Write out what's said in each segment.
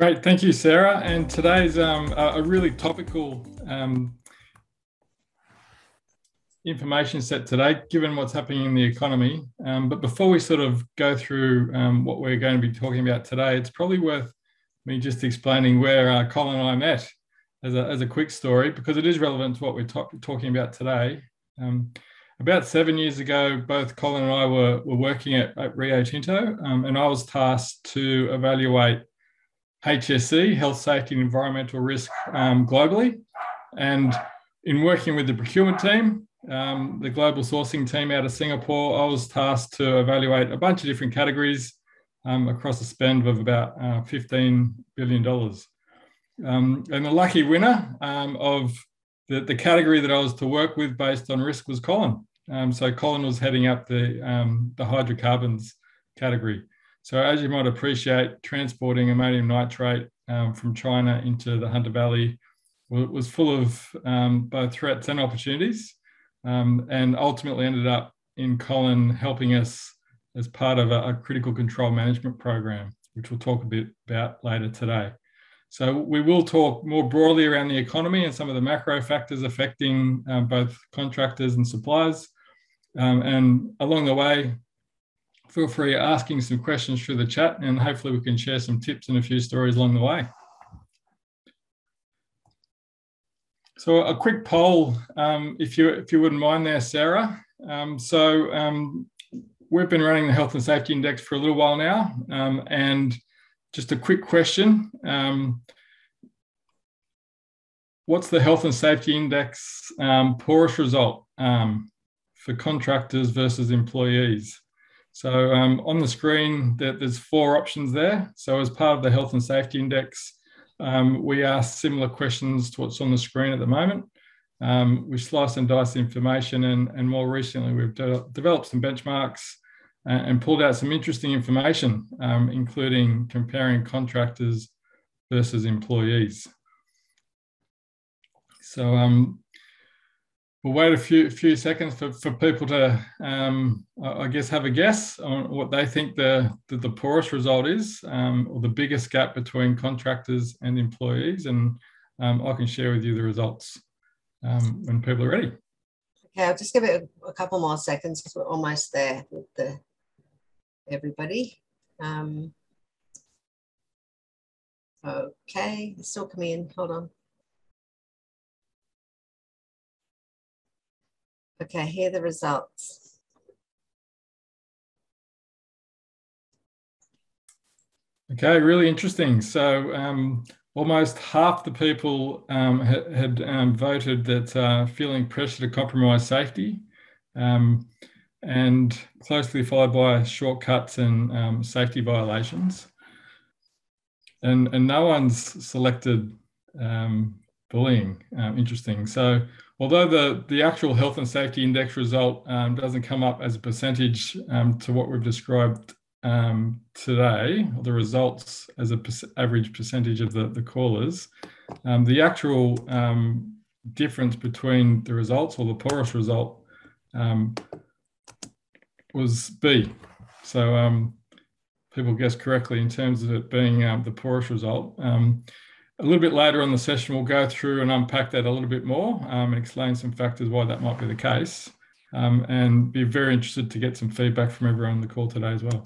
Great, thank you, Sarah. And today's um, a really topical um, information set today, given what's happening in the economy. Um, but before we sort of go through um, what we're going to be talking about today, it's probably worth me just explaining where uh, Colin and I met as a, as a quick story, because it is relevant to what we're talk- talking about today. Um, about seven years ago, both Colin and I were, were working at, at Rio Tinto, um, and I was tasked to evaluate HSE, health, safety, and environmental risk um, globally. And in working with the procurement team, um, the global sourcing team out of Singapore, I was tasked to evaluate a bunch of different categories um, across a spend of about uh, $15 billion. Um, and the lucky winner um, of the, the category that I was to work with based on risk was Colin. Um, so Colin was heading up the, um, the hydrocarbons category. So as you might appreciate, transporting ammonium nitrate um, from China into the Hunter Valley was full of um, both threats and opportunities, um, and ultimately ended up in Colin helping us as part of a, a, critical control management program, which we'll talk a bit about later today. So we will talk more broadly around the economy and some of the macro factors affecting um, both contractors and suppliers. Um, and along the way, feel free asking some questions through the chat and hopefully we can share some tips and a few stories along the way. So a quick poll, um, if you if you wouldn't mind there, Sarah. Um, so um, we've been running the Health and Safety Index for a little while now, um, and just a quick question. Um, what's the Health and Safety Index um, poorest result for contractors versus employees? So um, on the screen, there's four options there. So as part of the Health and Safety Index, um, we ask similar questions to what's on the screen at the moment. Um, we slice and dice the information, and, and more recently, we've de developed some benchmarks and, and, pulled out some interesting information, um, including comparing contractors versus employees. So um, we'll wait a few few seconds for, for people to, um, I guess, have a guess on what they think the the, the poorest result is, um, or the biggest gap between contractors and employees, and um, I can share with you the results um, when people are ready. Okay, I'll just give it a, a couple more seconds because we're almost there with the everybody. Um, okay, it's still coming in. Hold on. Okay, here are the results. Okay, really interesting. So um, almost half the people um, had, had um, voted that uh, feeling pressure to compromise safety, um, and closely followed by shortcuts and um, safety violations. And, and no one's selected um, bullying. interesting. So although the, the actual health and safety index result um, doesn't come up as a percentage um, to what we've described um, today, or the results as a per average percentage of the, the callers, um, the actual um, difference between the results or the poorest result um, was B. So people guessed correctly in terms of it being the poorest result. A little bit later on the session, we'll go through and unpack that a little bit more um, and explain some factors why that might be the case. Um, and be very interested to get some feedback from everyone on the call today as well.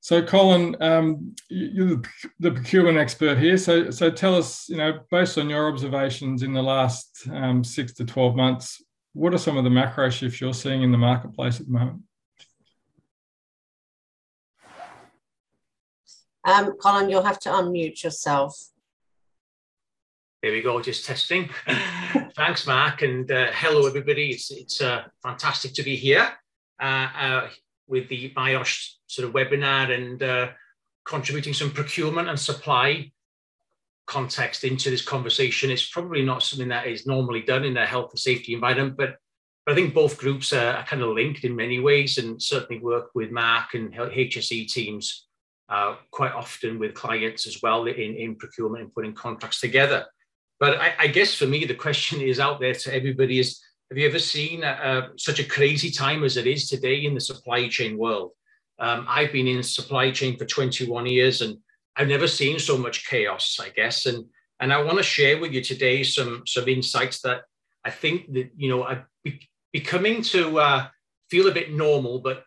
So, Colin, um, you're the procurement expert here. So, so tell us, you know, based on your observations in the last um, six to 12 months, what are some of the macro shifts you're seeing in the marketplace at the moment? Um, Colin, you'll have to unmute yourself. Here we go, just testing. Thanks, Mark, and uh, hello, everybody. It's, it's uh, fantastic to be here uh, uh with the BIOS sort of webinar and uh, contributing some procurement and supply context into this conversation. It's probably not something that is normally done in a health and safety environment, but, but I think both groups are kind of linked in many ways and certainly work with Mark and HSE teams uh, quite often with clients as well in, in procurement and putting contracts together. But I, I, guess for me, the question is out there to everybody is, have you ever seen such a crazy time as it is today in the supply chain world? Um, I've been in supply chain for 21 years and I've never seen so much chaos, I guess. And and I want to share with you today some some insights that I think that you know are be, becoming to uh, feel a bit normal, but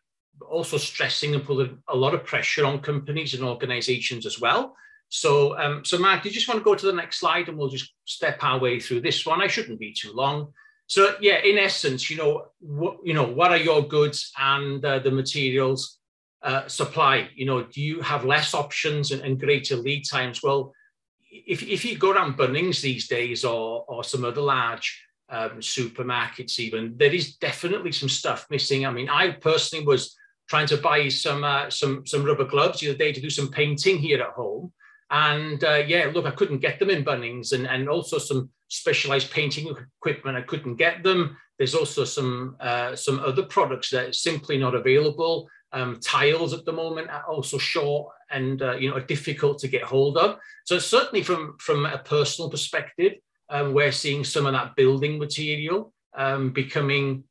also stressing and putting a lot of pressure on companies and organizations as well. So, um, so Mark, do you just want to go to the next slide and we'll just step our way through this one? I shouldn't be too long. So, yeah, in essence, you know, what you know, what are your goods and uh, the materials uh, supply? You know, do you have less options and, and greater lead times? Well, if, if you go around Bunnings these days or or some other large um, supermarkets, even there is definitely some stuff missing. I mean, I personally was trying to buy some uh, some some rubber gloves the other day to do some painting here at home. And uh, yeah, look, I couldn't get them in Bunnings, and, and also some specialized painting equipment. I couldn't get them. There's also some uh, some other products that are simply not available. Um, tiles at the moment are also short and uh, you know are difficult to get hold of. So certainly from from a personal perspective, um, we're seeing some of that building material um, becoming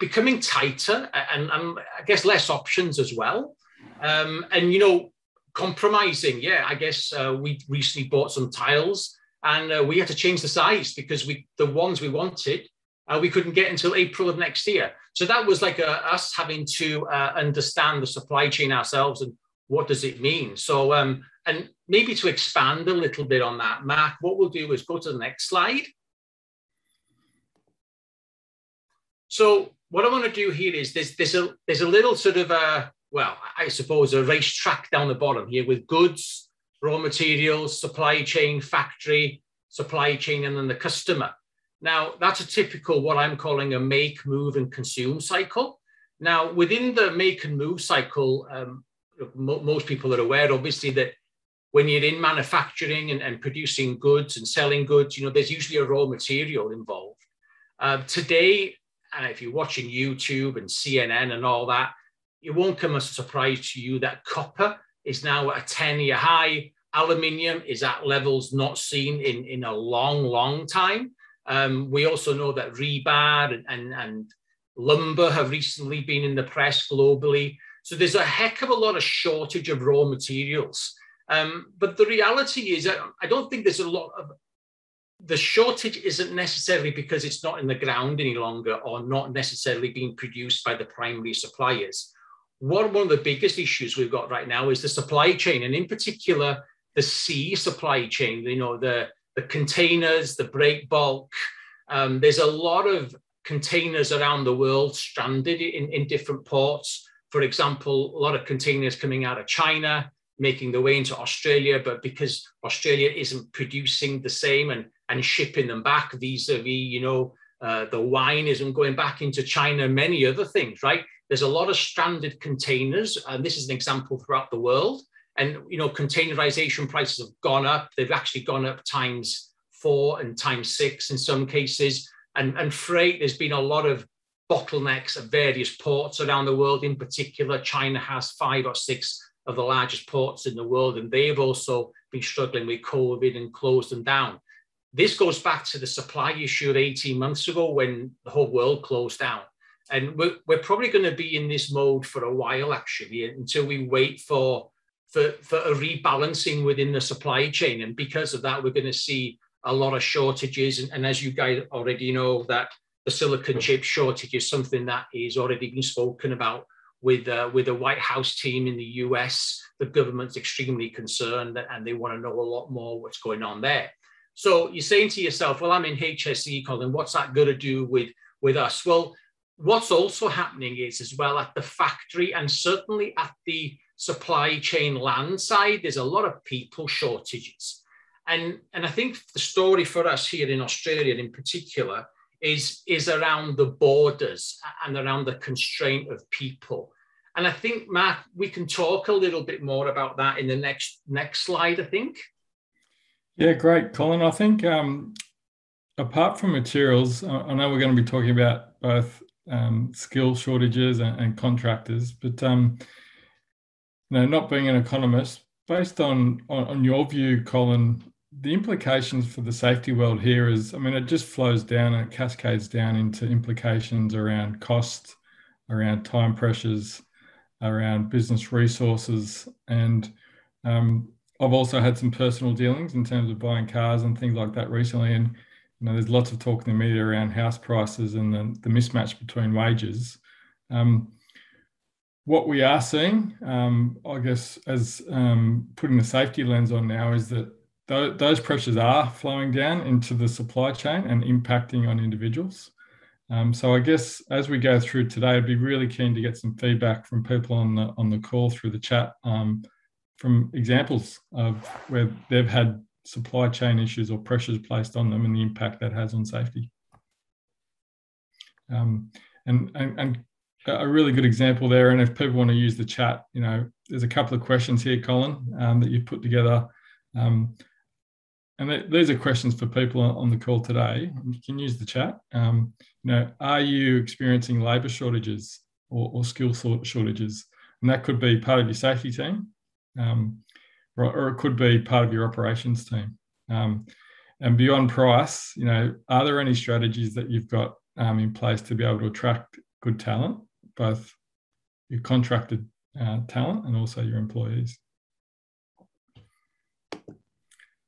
becoming tighter and, and, I guess less options as well. Um, and you know, compromising. Yeah, I guess uh, we recently bought some tiles and uh, we had to change the size because we the ones we wanted uh, we couldn't get until April of next year. So that was like a, uh, us having to uh, understand the supply chain ourselves and what does it mean. So um, and maybe to expand a little bit on that, Mark, what we'll do is go to the next slide. So what I want to do here is there's there's a there's a little sort of a well, I suppose a racetrack down the bottom here with goods, raw materials, supply chain, factory, supply chain, and then the customer. Now, that's a typical what I'm calling a make, move, and consume cycle. Now, within the make and move cycle, um, mo most people are aware, obviously, that when you're in manufacturing and, and, producing goods and selling goods, you know, there's usually a raw material involved. Uh, today, uh, if you're watching YouTube and CNN and all that, it won't come as a surprise to you that copper is now at a 10 year high. Aluminium is at levels not seen in, in a long, long time. Um, we also know that rebar and, and, and lumber have recently been in the press globally. So there's a heck of a lot of shortage of raw materials. Um, but the reality is, I don't think there's a lot of the shortage isn't necessarily because it's not in the ground any longer or not necessarily being produced by the primary suppliers one, one of the biggest issues we've got right now is the supply chain, and in particular, the sea supply chain, you know, the, the containers, the break bulk. Um, there's a lot of containers around the world stranded in, in different ports. For example, a lot of containers coming out of China, making their way into Australia, but because Australia isn't producing the same and, and shipping them back vis-a-vis, you know, uh, the wine isn't going back into China, and many other things, right? There's a lot of stranded containers, and this is an example throughout the world. And you know, containerization prices have gone up. They've actually gone up times four and times six in some cases. And, and freight, there's been a lot of bottlenecks at various ports around the world. In particular, China has five or six of the largest ports in the world, and they've also been struggling with COVID and closed them down. This goes back to the supply issue of 18 months ago when the whole world closed down. And we're, we're probably going to be in this mode for a while, actually, until we wait for, for, for a rebalancing within the supply chain. And because of that, we're going to see a lot of shortages. And, and as you guys already know, that the silicon chip shortage is something that is already been spoken about with uh, with the White House team in the US. The government's extremely concerned and they want to know a lot more what's going on there. So you're saying to yourself, well, I'm in HSE, Colin, what's that got to do with, with us? Well, what's also happening is as well at the factory and certainly at the supply chain land side, there's a lot of people shortages. And, and I think the story for us here in Australia in particular is, is around the borders and around the constraint of people. And I think, Matt, we can talk a little bit more about that in the next next slide, I think. Yeah, great, Colin. I think um, apart from materials, I know we're going to be talking about both um, skill shortages and, and contractors. But um, you know, not being an economist, based on, on, on your view, Colin, the implications for the safety world here is, I mean, it just flows down and it cascades down into implications around cost, around time pressures, around business resources, and um, I've also had some personal dealings in terms of buying cars and things like that recently. And you know, there's lots of talk in the media around house prices and the, the mismatch between wages. Um, what we are seeing, um, I guess, as um, putting the safety lens on now, is that th- those pressures are flowing down into the supply chain and impacting on individuals. Um, so I guess as we go through today, I'd be really keen to get some feedback from people on the on the call through the chat um, from examples of where they've had supply chain issues or pressures placed on them and the impact that has on safety. Um, and, and, and a really good example there. And if people want to use the chat, you know, there's a couple of questions here, Colin, um, that you've put together. Um, and th- these are questions for people on the call today. You can use the chat. Um, you know, are you experiencing labour shortages or, or, skill shortages? And that could be part of your safety team, um, or, it could be part of your operations team. Um, and beyond price, you know, are there any strategies that you've got um, in place to be able to attract good talent, both your contracted uh, talent and also your employees?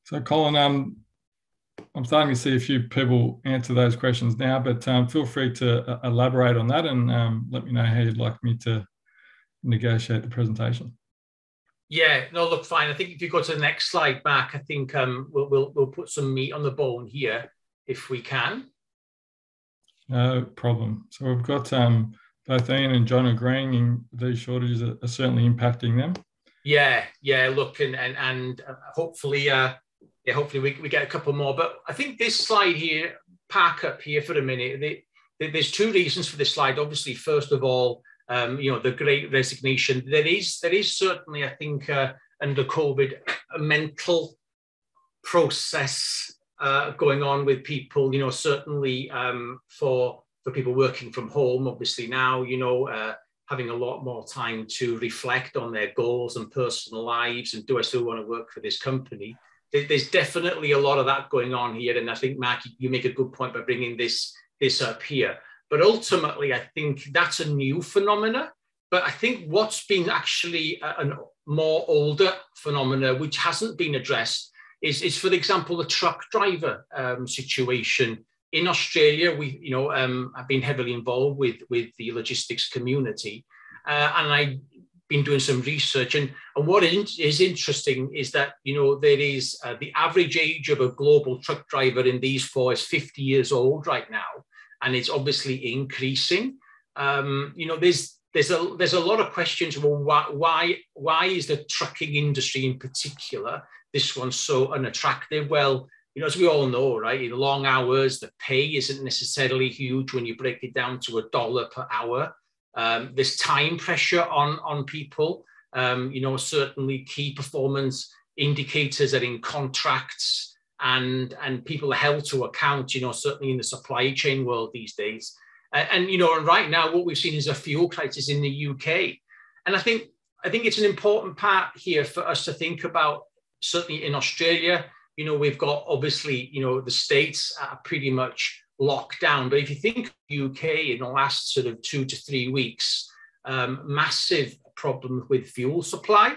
So, Colin, um, I'm starting to see a few people answer those questions now, but um, feel free to uh, elaborate on that and um, let me know how you'd like me to negotiate the presentation. Yeah, no, look, fine. I think if you go to the next slide back, I think um, we'll, we'll, we'll put some meat on the bone here if we can. No problem. So we've got um, both Ian and John agreeing these shortages are, are, certainly impacting them. Yeah, yeah. Look, and and, and uh, hopefully, uh, yeah, hopefully we, we get a couple more. But I think this slide here, park up here for a minute. There's two reasons for this slide. Obviously, first of all, um, you know, the great resignation. There is, there is certainly, I think, uh, under COVID, a mental process uh, going on with people. You know, certainly um, for for people working from home. Obviously now, you know. Uh, having a lot more time to reflect on their goals and personal lives and do I still want to work for this company? there's definitely a lot of that going on here. And I think, Mark, you make a good point by bringing this, this up here. But ultimately, I think that's a new phenomena. But I think what's been actually a, a more older phenomena, which hasn't been addressed, is, is for example, the truck driver um, situation. In Australia, we, you know, um, I've been heavily involved with, with the logistics community. Uh, and I've been doing some research and, and what is interesting is that you know there is uh, the average age of a global truck driver in these four is 50 years old right now and it's obviously increasing. Um, you know there's there's a there's a lot of questions well why why why is the trucking industry in particular this one so unattractive? Well you know as we all know right in long hours the pay isn't necessarily huge when you break it down to a dollar per hour. Um, there's time pressure on, on people. Um, you know, certainly key performance indicators are in contracts and, and people are held to account, you know, certainly in the supply chain world these days. And, you know, and right now what we've seen is a fuel crisis in the UK. And I think I think it's an important part here for us to think about, certainly in Australia, you know, we've got obviously, you know, the states are pretty much locked down. But if you think UK in the last sort of two to three weeks, um, massive problem with fuel supply.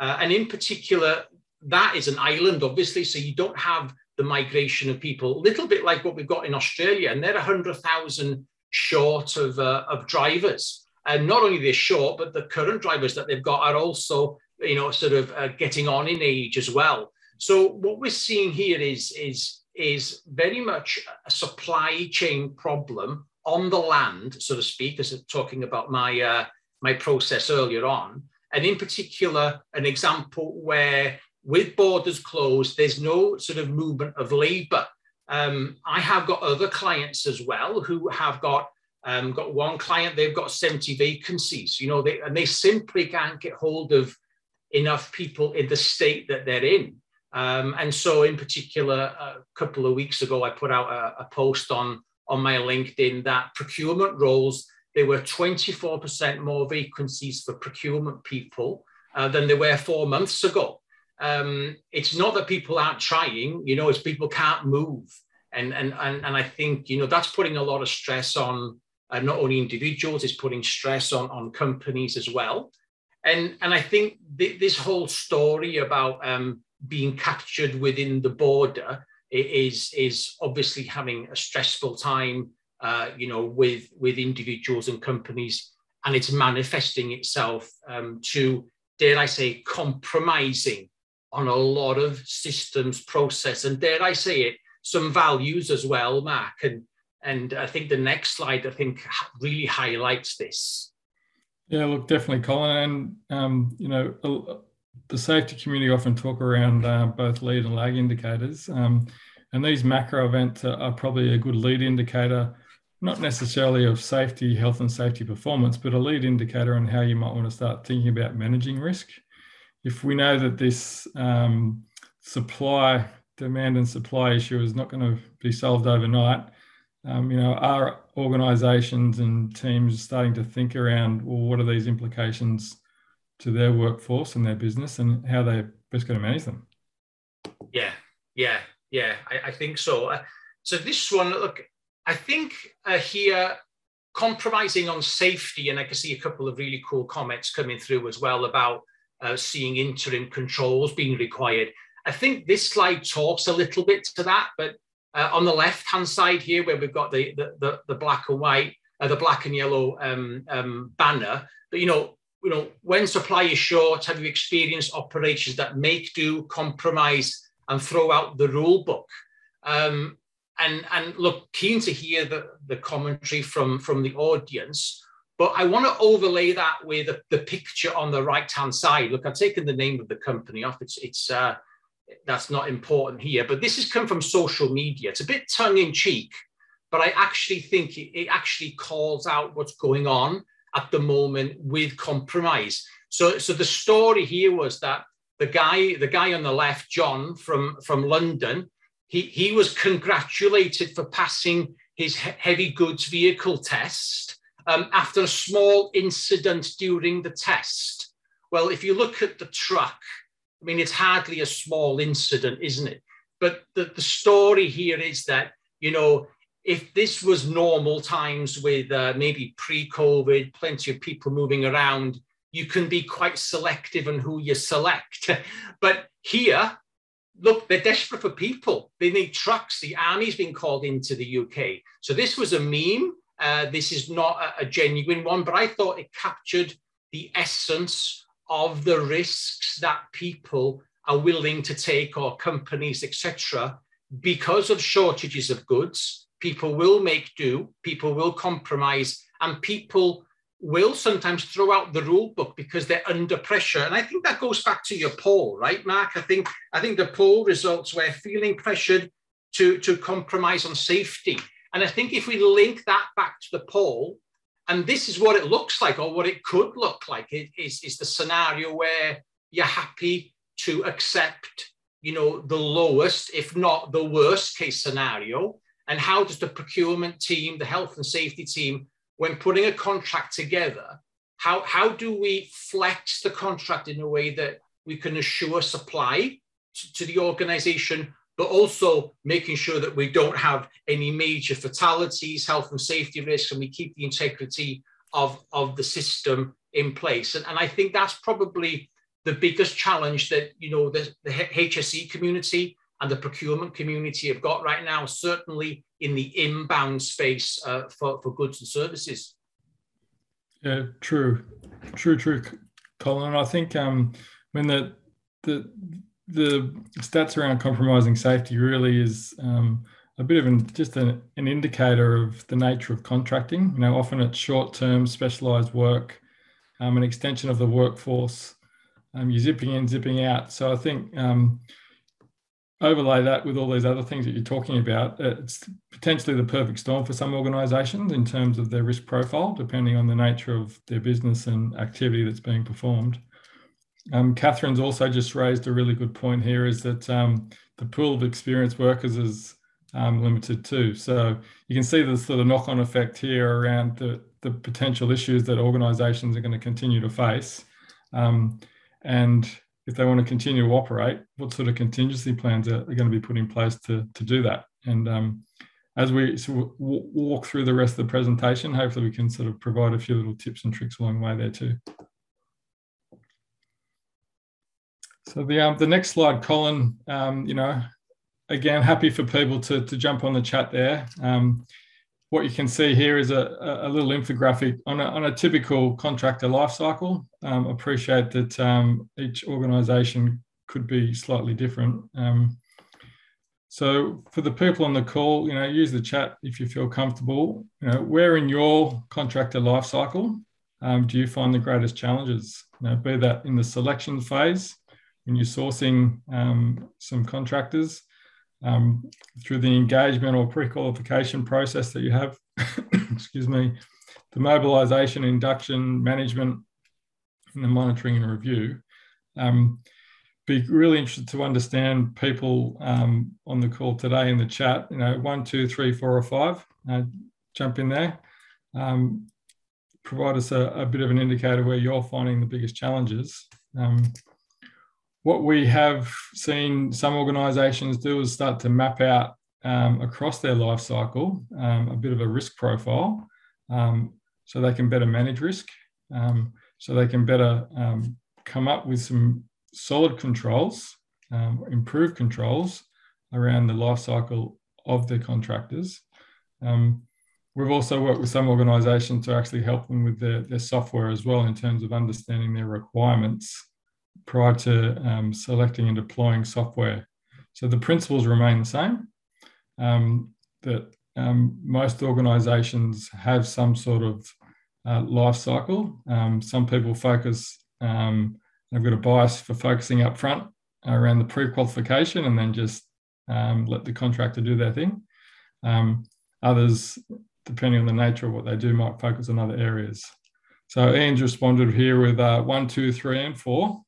Uh, and in particular, that is an island, obviously, so you don't have the migration of people, a little bit like what we've got in Australia, and they're 100,000 short of, uh, of drivers. And not only they're short, but the current drivers that they've got are also, you know, sort of uh, getting on in age as well. So what we're seeing here is, is is very much a supply chain problem on the land, so to speak, as talking about my uh, my process earlier on, and in particular, an example where with borders closed, there's no sort of movement of labour. Um, I have got other clients as well who have got um, got one client they've got 70 vacancies, you know, they, and they simply can't get hold of enough people in the state that they're in. Um, and so, in particular, a couple of weeks ago, I put out a, a, post on, on my LinkedIn that procurement roles, there were 24% more vacancies for procurement people uh, than there were four months ago. Um, it's not that people aren't trying, you know, it's people can't move. And, and, and, and I think, you know, that's putting a lot of stress on uh, not only individuals, it's putting stress on, on companies as well. and and I think th- this whole story about um, being captured within the border is is obviously having a stressful time, uh, you know, with with individuals and companies, and it's manifesting itself um, to dare I say compromising on a lot of systems, process, and dare I say it, some values as well, Mark. And and I think the next slide I think really highlights this. Yeah, look, definitely, Colin. And, um, you know, the safety community often talk around uh, both lead and lag indicators. Um, and these macro events are, are, probably a good lead indicator, not necessarily of safety, health and safety performance, but a lead indicator on how you might want to start thinking about managing risk. If we know that this um, supply, demand and supply issue is not going to be solved overnight, um, you know, are organisations and teams starting to think around, well, what are these implications to their workforce and their business, and how they're best going to manage them? Yeah, yeah, yeah. I, I think so. Uh, so this one, look, I think uh, here compromising on safety, and I can see a couple of really cool comments coming through as well about uh, seeing interim controls being required. I think this slide talks a little bit to that, but uh, on the left hand side here, where we've got the the, the, the black and white, uh, the black and yellow um, um, banner, but you know, you know, when supply is short, have you experienced operations that make do, compromise, and throw out the rule book? Um, and and look, keen to hear the, the commentary from from the audience. But I want to overlay that with the, the picture on the right hand side. Look, I've taken the name of the company off. It's it's uh, that's not important here. But this has come from social media. It's a bit tongue in cheek, but I actually think it, it actually calls out what's going on at the moment with compromise. So, so the story here was that the guy, the guy on the left, John from, from London, he, he was congratulated for passing his heavy goods vehicle test um, after a small incident during the test. Well, if you look at the truck, I mean, it's hardly a small incident, isn't it? But the, the story here is that, you know, if this was normal times with uh, maybe pre COVID, plenty of people moving around, you can be quite selective on who you select. but here, look, they're desperate for people. They need trucks. The army's been called into the UK. So this was a meme. Uh, this is not a, a genuine one, but I thought it captured the essence of the risks that people are willing to take or companies, etc., because of shortages of goods. People will make do, people will compromise, and people will sometimes throw out the rule book because they're under pressure. And I think that goes back to your poll, right, Mark? I think I think the poll results were feeling pressured to, to compromise on safety. And I think if we link that back to the poll, and this is what it looks like, or what it could look like. It is, is the scenario where you're happy to accept, you know, the lowest, if not the worst case scenario. And how does the procurement team, the health and safety team, when putting a contract together, how, how do we flex the contract in a way that we can assure supply to, to the organization but also making sure that we don't have any major fatalities, health and safety risks, and we keep the integrity of, of the system in place. And, and I think that's probably the biggest challenge that you know the, the HSE community and the procurement community have got right now, certainly in the inbound space uh, for, for goods and services. Yeah, true, true, true, Colin. I think um, when the the the stats around compromising safety really is um, a bit of an, just an, an, indicator of the nature of contracting. You know, often it's short-term, specialised work, um, an extension of the workforce. Um, you're zipping in, zipping out. So I think um, overlay that with all these other things that you're talking about. It's potentially the perfect storm for some organisations in terms of their risk profile, depending on the nature of their business and activity that's being performed. Um, Catherine's also just raised a really good point here is that um, the pool of experienced workers is um, limited too. So you can see the sort of knock on effect here around the, the potential issues that organisations are going to continue to face. Um, and if they want to continue to operate, what sort of contingency plans are, are going to be put in place to, to do that? And um, as we walk through the rest of the presentation, hopefully we can sort of provide a few little tips and tricks along the way there too. So the um, the next slide, Colin. Um, you know, again, happy for people to to jump on the chat there. Um, what you can see here is a, a little infographic on a, on a typical contractor life cycle. Um, appreciate that um, each organisation could be slightly different. Um, so for the people on the call, you know, use the chat if you feel comfortable. You know, where in your contractor life cycle um, do you find the greatest challenges? You know, be that in the selection phase when you're sourcing um, some contractors, um, through the engagement or pre-qualification process that you have, excuse me, the mobilisation, induction, management, and the monitoring and review. Um, be really interested to understand people um, on the call today in the chat. You know, one, two, three, four, or five. Uh, jump in there. Um, provide us a, a, bit of an indicator where you're finding the biggest challenges. Um, what we have seen some organisations do is start to map out um, across their life cycle um, a bit of a risk profile um, so they can better manage risk, um, so they can better um, come up with some solid controls, um, improved controls around the life cycle of their contractors. we've also worked with some organisations to actually help them with their, their software as well in terms of understanding their requirements prior to um, selecting and deploying software. So the principles remain the same. Um, that um, most organisations have some sort of uh, life cycle. Um, some people focus. Um, they've got a bias for focusing up front around the pre-qualification and then just um, let the contractor do their thing. others, depending on the nature of what they do, might focus on other areas. So Ian's responded here with uh, one, two, three, and four.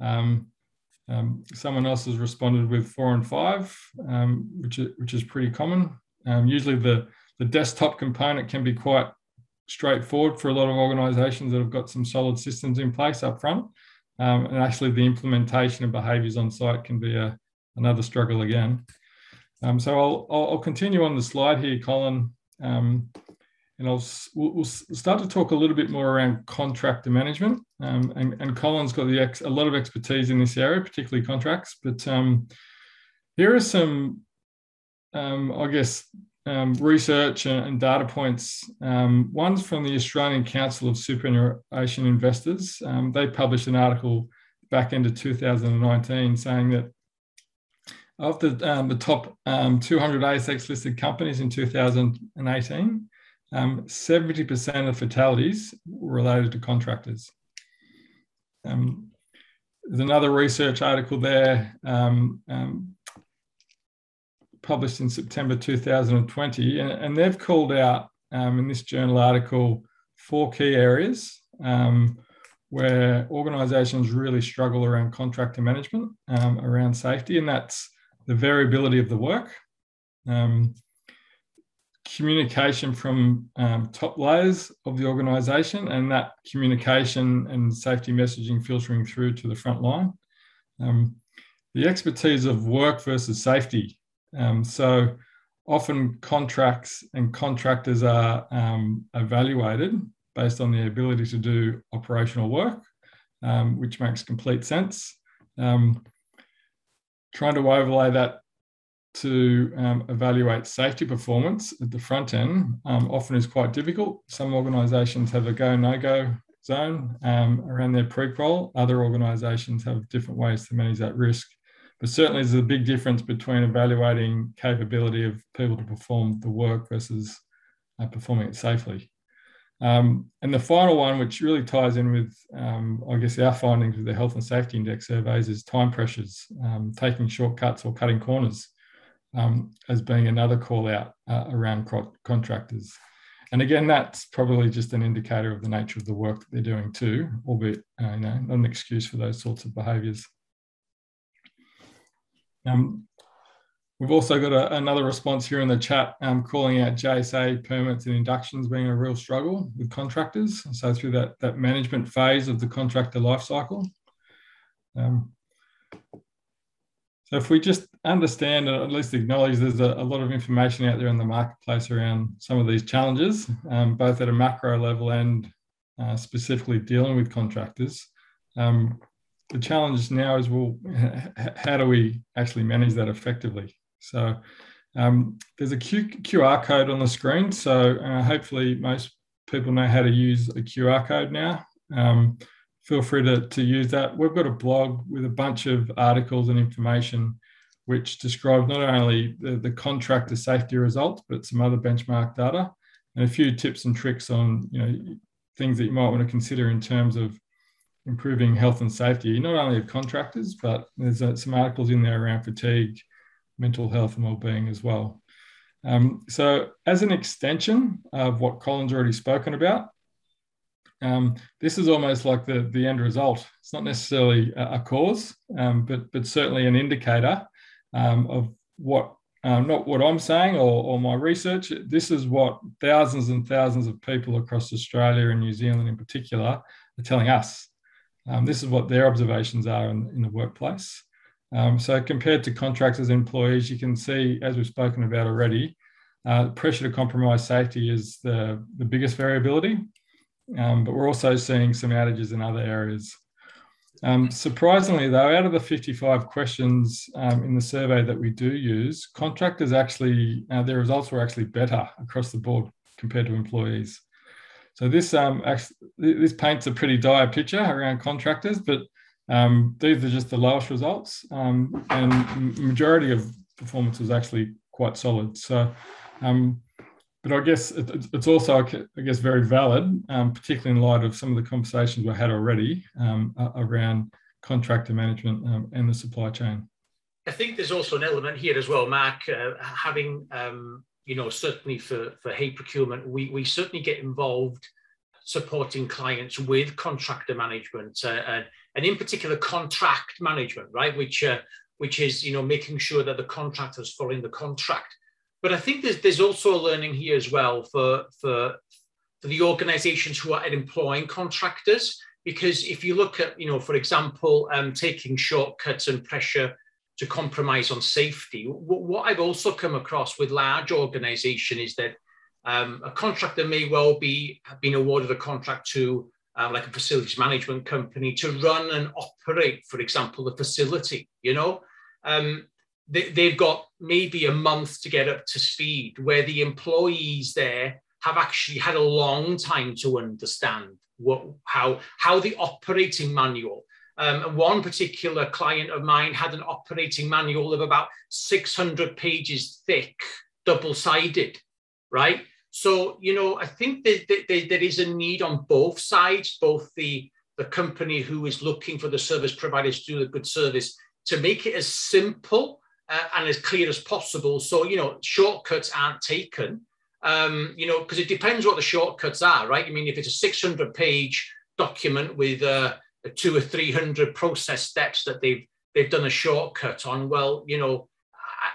Um, um, someone else has responded with four and five, um, which, is, which is pretty common. Um, usually the, the desktop component can be quite straightforward for a lot of organizations that have got some solid systems in place up front. Um, and actually the implementation of behaviors on site can be a, another struggle again. Um, so I'll, I'll, continue on the slide here, Colin. And I'll we'll, start to talk a little bit more around contractor management. Um, and, and, Colin's got ex, a lot of expertise in this area, particularly contracts. But um, here are some, um, I guess, um, research and, and, data points. Um, one's from the Australian Council of Superannuation Investors. Um, they published an article back into 2019 saying that of the, the top 200 ASX listed companies in 2018, um, 70% of fatalities were related to contractors. Um, there's another research article there um, um, published in September 2020, and, and they've called out um, in this journal article four key areas um, where organisations really struggle around contractor management, um, around safety, and that's the variability of the work, um, communication from um, top layers of the organization and that communication and safety messaging filtering through to the front line. Um, the expertise of work versus safety. Um, so often contracts and contractors are um, evaluated based on the ability to do operational work, um, which makes complete sense. Um, trying to overlay that to um, evaluate safety performance at the front end um, often is quite difficult. Some organisations have a go no go zone um, around their pre-qual. Other organisations have different ways to manage that risk. But certainly, there's a big difference between evaluating capability of people to perform the work versus uh, performing it safely. Um, and the final one, which really ties in with, um, I guess, our findings with the health and safety index surveys, is time pressures, um, taking shortcuts or cutting corners um, as being another call out uh, around co- contractors. And again, that's probably just an indicator of the nature of the work that they're doing too, albeit uh, you know, not an excuse for those sorts of behaviours. Um, we've also got a, another response here in the chat um, calling out JSA permits and inductions being a real struggle with contractors. So through that, that management phase of the contractor life cycle. Um, so if we just understand and at least acknowledge there's a, a, lot of information out there in the marketplace around some of these challenges, um, both at a macro level and uh, specifically dealing with contractors. Um, the challenge now is well, how do we actually manage that effectively? So um, there's a Q, QR code on the screen. So uh, hopefully most people know how to use a QR code now. Feel free to, to use that. We've got a blog with a bunch of articles and information which describe not only the, the contractor safety results, but some other benchmark data and a few tips and tricks on you know things that you might want to consider in terms of improving health and safety, not only of contractors, but there's uh, some articles in there around fatigue, mental health and well-being as well. Um, so as an extension of what Colin's already spoken about, um, this is almost like the, the end result. It's not necessarily a, a cause, um, but, but certainly an indicator um, of what, um, not what I'm saying or, or my research. This is what thousands and thousands of people across Australia and New Zealand in particular are telling us. Um, this is what their observations are in, in the workplace. Um, so compared to contractors and employees, you can see, as we've spoken about already, uh, pressure to compromise safety is the, the biggest variability, um, but we're also seeing some outages in other areas. Um, surprisingly, though, out of the 55 questions um, in the survey that we do use, contractors actually, uh, their results were actually better across the board compared to employees. So this um, actually, this paints a pretty dire picture around contractors, but um, these are just the lowest results, um, and majority of performance was actually quite solid. So, um, but I guess it, it's also, I guess, very valid, um, particularly in light of some of the conversations we had already um, around contractor management um, and the supply chain. I think there's also an element here as well, Mark, uh, having you know, certainly for, for heyProcurement, we, we certainly get involved supporting clients with contractor management uh, and, and in particular contract management, right? Which, uh, which is, you know, making sure that the contractor's following the contract. But I think there's, there's also a learning here as well for, for, for the organizations who are employing contractors. Because if you look at, you know, for example, um, taking shortcuts and pressure to compromise on safety. What I've also come across with large organisation is that um, a contractor may well be have been awarded a contract to uh, like a facilities management company to run and operate, for example, the facility. You know, um, they, they've got maybe a month to get up to speed, where the employees there have actually had a long time to understand what how how the operating manual um, one particular client of mine had an operating manual of about 600 pages thick, double sided, right? So, you know, I think that, that, that there is a need on both sides, both the, the company who is looking for the service providers to do a good service, to make it as simple uh, and as clear as possible. So, you know, shortcuts aren't taken, um, you know, because it depends what the shortcuts are, right? I mean, if it's a 600 page document with, uh, two or three hundred process steps that they've they've done a shortcut on. Well, you know,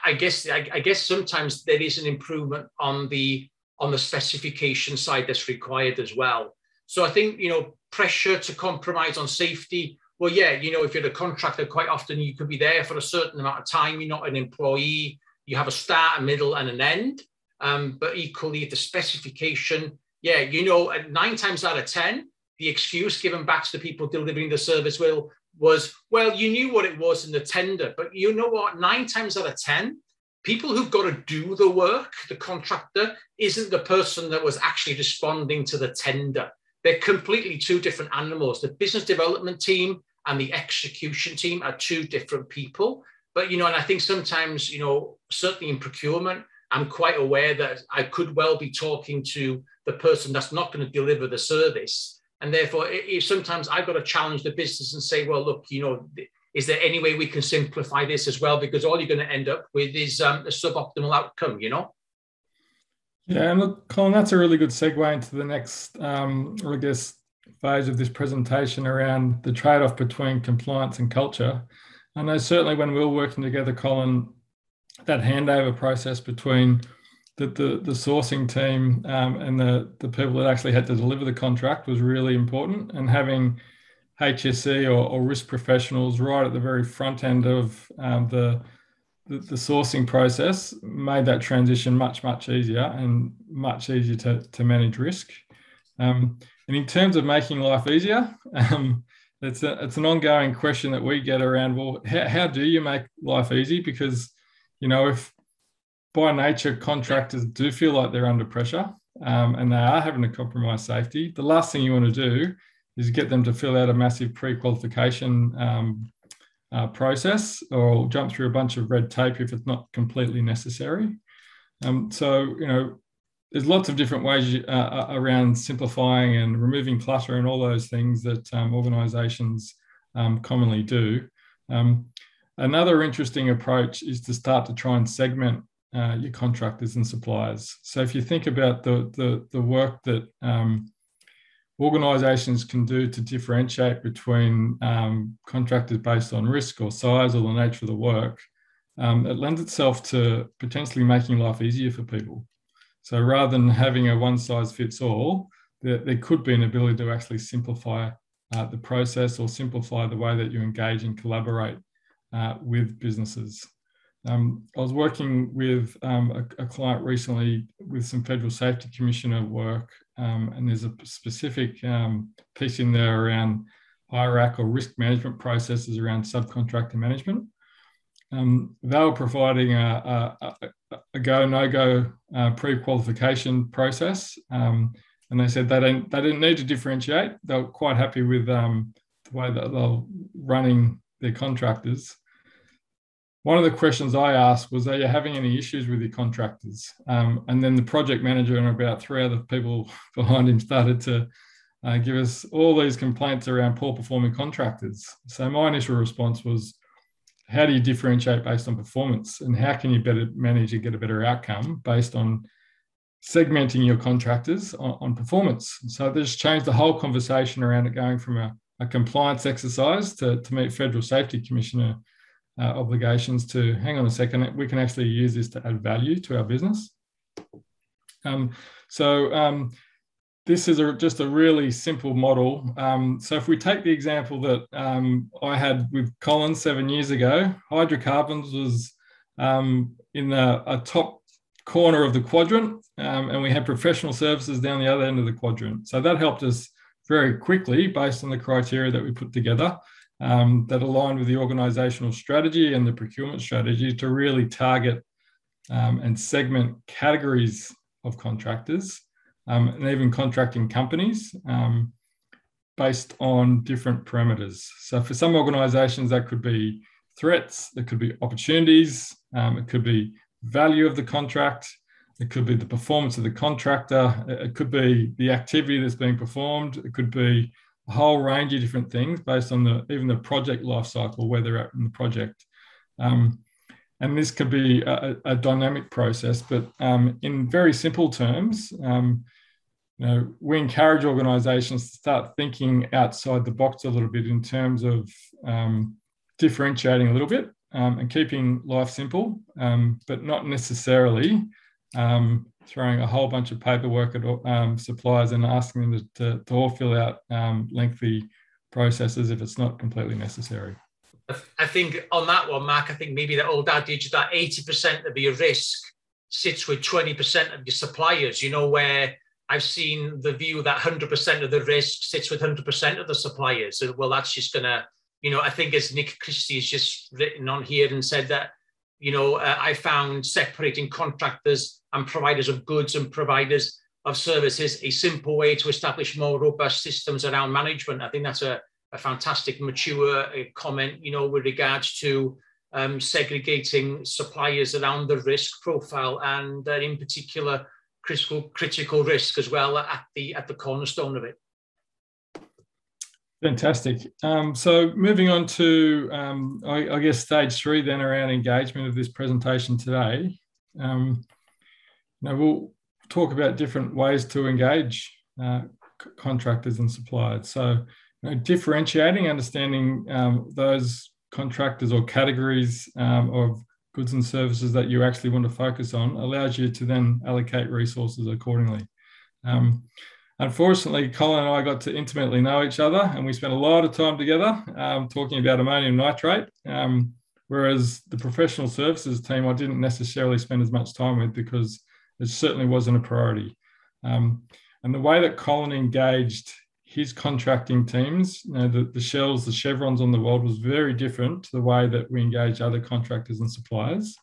I, I guess I, I, guess sometimes there is an improvement on the on the specification side that's required as well. So I think you know pressure to compromise on safety. Well, yeah, you know, if you're a contractor, quite often you could be there for a certain amount of time. You're not an employee. You have a start, a middle, and an end. Um, but equally, the specification, yeah, you know, nine times out of ten, the excuse given back to the people delivering the service will was, well, you knew what it was in the tender, but you know what? Nine times out of 10, people who've got to do the work, the contractor, isn't the person that was actually responding to the tender. They're completely two different animals. The business development team and the execution team are two different people. But, you know, and I think sometimes, you know, certainly in procurement, I'm quite aware that I could well be talking to the person that's not going to deliver the service and therefore, if sometimes I've got to challenge the business and say, well, look, you know, is there any way we can simplify this as well? Because all you're going to end up with is um, a suboptimal outcome, you know? Yeah, and look, Colin, that's a really good segue into the next, um, I guess, phase of this presentation around the trade off between compliance and culture. I know certainly when we were working together, Colin, that handover process between the, the, the sourcing team um, and the, the people that actually had to deliver the contract was really important. And having HSE or, or risk professionals right at the very front end of um, the, the, the, sourcing process made that transition much, much easier and much easier to, to manage risk. Um, and in terms of making life easier, um, it's a, it's an ongoing question that we get around. Well, how, how do you make life easy? Because you know, if by nature contractors do feel like they're under pressure um, and they are having to compromise safety, the last thing you want to do is get them to fill out a massive pre-qualification um, uh, process or jump through a bunch of red tape if it's not completely necessary. Um, so, you know, there's lots of different ways uh, uh, around simplifying and removing clutter and all those things that um, organizations um, commonly do. Um, another interesting approach is to start to try and segment uh, your contractors and suppliers. So if you think about the, the, the work that organizations can do to differentiate between um, contractors based on risk or size or the nature of the work, um, it lends itself to potentially making life easier for people. So rather than having a one size fits all, there, there could be an ability to actually simplify uh, the process or simplify the way that you engage and collaborate uh, with businesses. Um, I was working with um, a, a, client recently with some Federal Safety Commissioner work, um, and there's a specific um, piece in there around IRAC or risk management processes around subcontractor management. Um, they were providing a, a, a go no go uh, pre qualification process, um, and they said they didn't they didn't need to differentiate. They were quite happy with the way that they're running their contractors one of the questions I asked was, Are you having any issues with your contractors? Um, and then the project manager and about three other people behind him started to uh, give us all these complaints around poor performing contractors. So my initial response was, How do you differentiate based on performance? And how can you better manage and get a better outcome based on segmenting your contractors on, on performance? So this changed the whole conversation around it going from a, a compliance exercise to, to meet Federal Safety Commissioner uh, obligations to hang on a second, we can actually use this to add value to our business. Um, so um, this is a, just a really simple model. Um, so if we take the example that um, I had with Collins seven years ago, hydrocarbons was um, in the, a top corner of the quadrant, um, and we had professional services down the other end of the quadrant. So that helped us very quickly based on the criteria that we put together um, that align with the organizational strategy and the procurement strategy to really target um, and segment categories of contractors um, and even contracting companies um, based on different parameters. So for some organizations, that could be threats, it could be opportunities, um, it could be value of the contract, it could be the performance of the contractor, it could be the activity that's being performed, it could be a whole range of different things based on the even the project life cycle, where they're at in the project. Um, and this could be a, a dynamic process, but um, in very simple terms, um, you know, we encourage organisations to start thinking outside the box a little bit in terms of um, differentiating a little bit um, and keeping life simple, um, but not necessarily um, throwing a whole bunch of paperwork at um, suppliers and asking them to, to, to all fill out um, lengthy processes if it's not completely necessary. I think on that one, Mark, I think maybe the old adage that 80% of your risk sits with 20% of your suppliers, you know, where I've seen the view that 100% of the risk sits with 100% of the suppliers. Well, that's just going to, you know, I think as Nick Christie has just written on here and said that, you know, uh, I found separating contractors and providers of goods and providers of services a simple way to establish more robust systems around management. I think that's a, a fantastic, mature uh, comment, you know, with regards to um, segregating suppliers around the risk profile and uh, in particular critical critical risk as well at the at the cornerstone of it. Fantastic. Um, so moving on to, um, I, I, guess, stage three then around engagement of this presentation today. Um, now we'll talk about different ways to engage uh, contractors and suppliers. So you know, differentiating, understanding um, those contractors or categories um, of goods and services that you actually want to focus on allows you to then allocate resources accordingly. Um, unfortunately, Colin and I got to intimately know each other and we spent a lot of time together um, talking about ammonium nitrate. Um, whereas the professional services team, I didn't necessarily spend as much time with because it certainly wasn't a priority. Um, and the way that Colin engaged his contracting teams, you know, the, the Shells, the Chevrons on the world was very different to the way that we engage other contractors and suppliers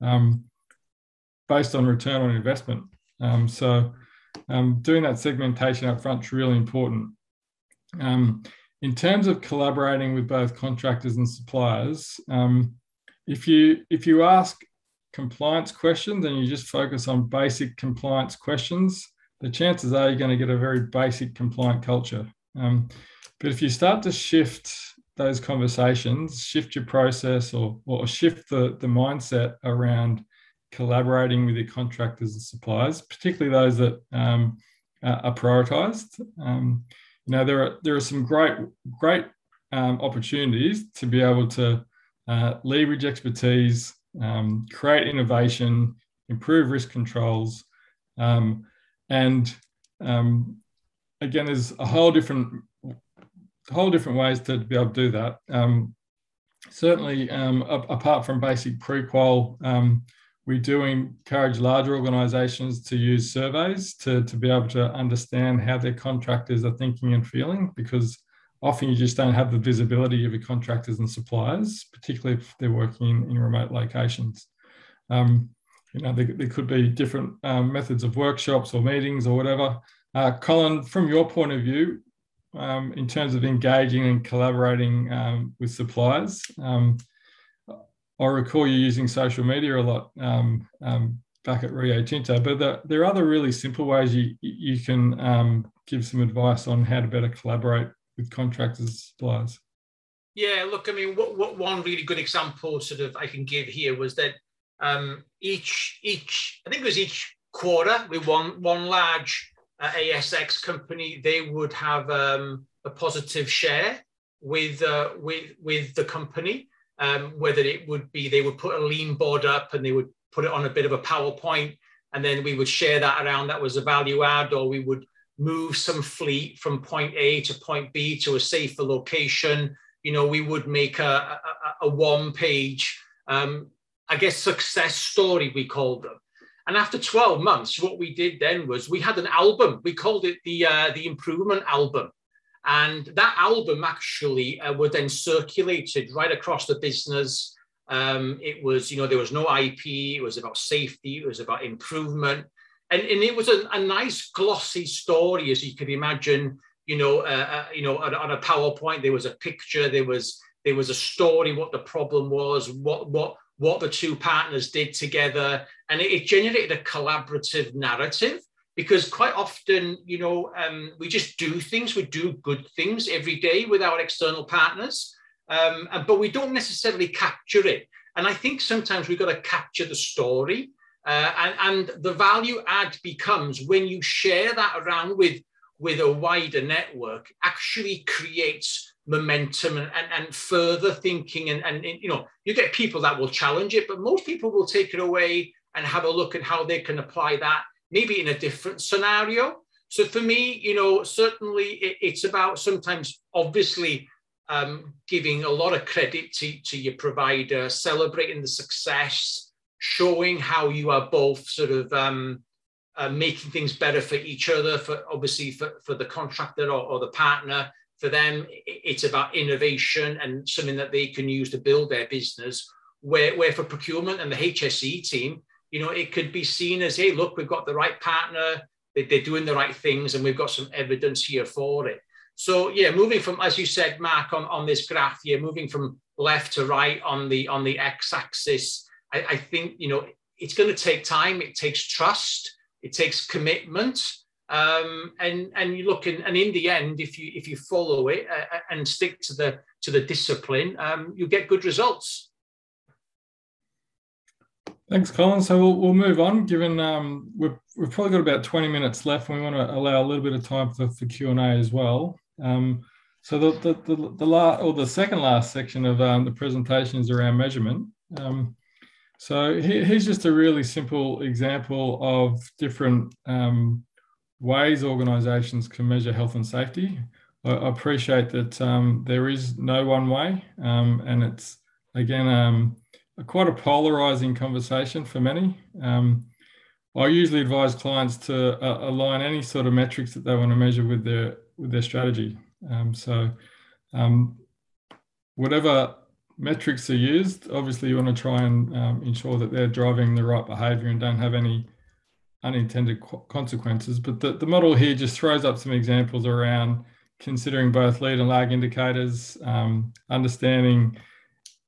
um, based on return on investment. Um, so um, doing that segmentation up front is really important. Um, in terms of collaborating with both contractors and suppliers, um, if you if you ask compliance questions and you just focus on basic compliance questions, the chances are you're going to get a very basic compliant culture. Um, but if you start to shift those conversations, shift your process or, or shift the, the mindset around collaborating with your contractors and suppliers, particularly those that um, are prioritized. Um, you know, there are there are some great great um, opportunities to be able to uh, leverage expertise, um, create innovation, improve risk controls, um, and um, again, there's a whole different whole different ways to be able to do that. Um, certainly, um, apart from basic pre-qual, we do encourage larger organisations to use surveys to, to be able to understand how their contractors are thinking and feeling because often you just don't have the visibility of your contractors and suppliers, particularly if they're working in, in remote locations. Um, you know, there, there, could be different um, methods of workshops or meetings or whatever. Uh, Colin, from your point of view, um, in terms of engaging and collaborating um, with suppliers, um, I recall you using social media a lot um, back at Rio Tinto, but the, there are other really simple ways you, you can give some advice on how to better collaborate with contractors and suppliers. Yeah, look, I mean, what, what one really good example sort of I can give here was that um, each each I think it was each quarter with one one large uh, ASX company, they would have um, a positive share with uh, with with the company um, whether it would be they would put a lean board up and they would put it on a bit of a PowerPoint, and then we would share that around. That was a value add, or we would move some fleet from point A to point B to a safer location. You know, we would make a, a, a one page, um, I guess, success story, we called them. And after 12 months, what we did then was we had an album. We called it the uh, the improvement album. And that album actually uh, was then circulated right across the business. Um, it was, you know, there was no IP, it was about safety, it was about improvement. And, and it was a, a nice glossy story, as you could imagine, you know, uh, uh, you know, on, on, a PowerPoint, there was a picture, there was there was a story, what the problem was, what what what the two partners did together, and it, it generated a collaborative narrative because quite often, you know, um, we just do things, we do good things every day with our external partners, um, but we don't necessarily capture it. And I think sometimes we've got to capture the story. Uh, and, and the value add becomes when you share that around with, with a wider network, actually creates momentum and, and, and further thinking. And, and, you know, you get people that will challenge it, but most people will take it away and have a look at how they can apply that maybe in a different scenario. So for me, you know, certainly it, it's about sometimes obviously um, giving a lot of credit to, to your provider, celebrating the success, showing how you are both sort of um, uh, making things better for each other, for obviously for, for the contractor or, or the partner. For them, it's about innovation and something that they can use to build their business. Where, where for procurement and the HSE team, you know, it could be seen as, hey, look, we've got the right partner, they're doing the right things, and we've got some evidence here for it. So yeah, moving from, as you said, Mark, on, on this graph here, moving from left to right on the on the x-axis, I, I think you know it's going to take time. It takes trust. It takes commitment. Um, and and you look and, and in the end, if you if you follow it uh, uh and stick to the to the discipline, um, you get good results. Thanks, Colin. So we'll, we'll move on, given um, we've, we've probably got about 20 minutes left and we want to allow a little bit of time for, for Q&A as well. Um, so the, the, the, the last, or the second last section of um, the presentation is around measurement. Um, so here, here's just a really simple example of different um, ways organisations can measure health and safety. I, I appreciate that um, there is no one way and it's, again, a, quite a polarizing conversation for many. Um, I usually advise clients to uh, align any sort of metrics that they want to measure with their with their strategy. Um, so um, whatever metrics are used, obviously you want to try and um, ensure that they're driving the right behavior and don't have any unintended consequences. But the, the model here just throws up some examples around considering both lead and lag indicators, um, understanding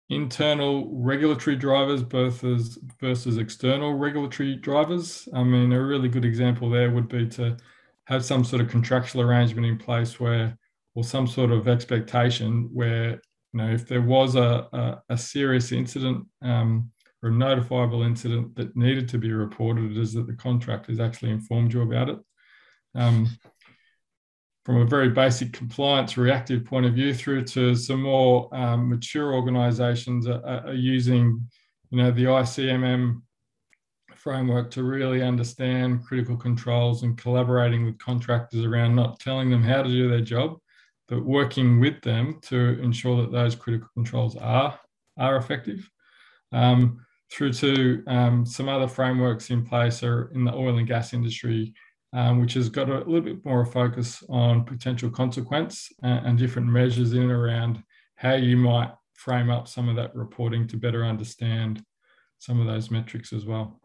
internal regulatory drivers both as versus external regulatory drivers. I mean, a really good example there would be to have some sort of contractual arrangement in place where, or some sort of expectation where, you know, if there was a, a, a serious incident um, or a notifiable incident that needed to be reported, is that the contractor has actually informed you about it. Um, from a very basic compliance reactive point of view through to some more um, mature organizations are, are, using you know the ICMM framework to really understand critical controls and collaborating with contractors around not telling them how to do their job but working with them to ensure that those critical controls are are effective um, through to um, some other frameworks in place are in the oil and gas industry um, which has got a little bit more focus on potential consequence and, and, different measures in and around how you might frame up some of that reporting to better understand some of those metrics as well.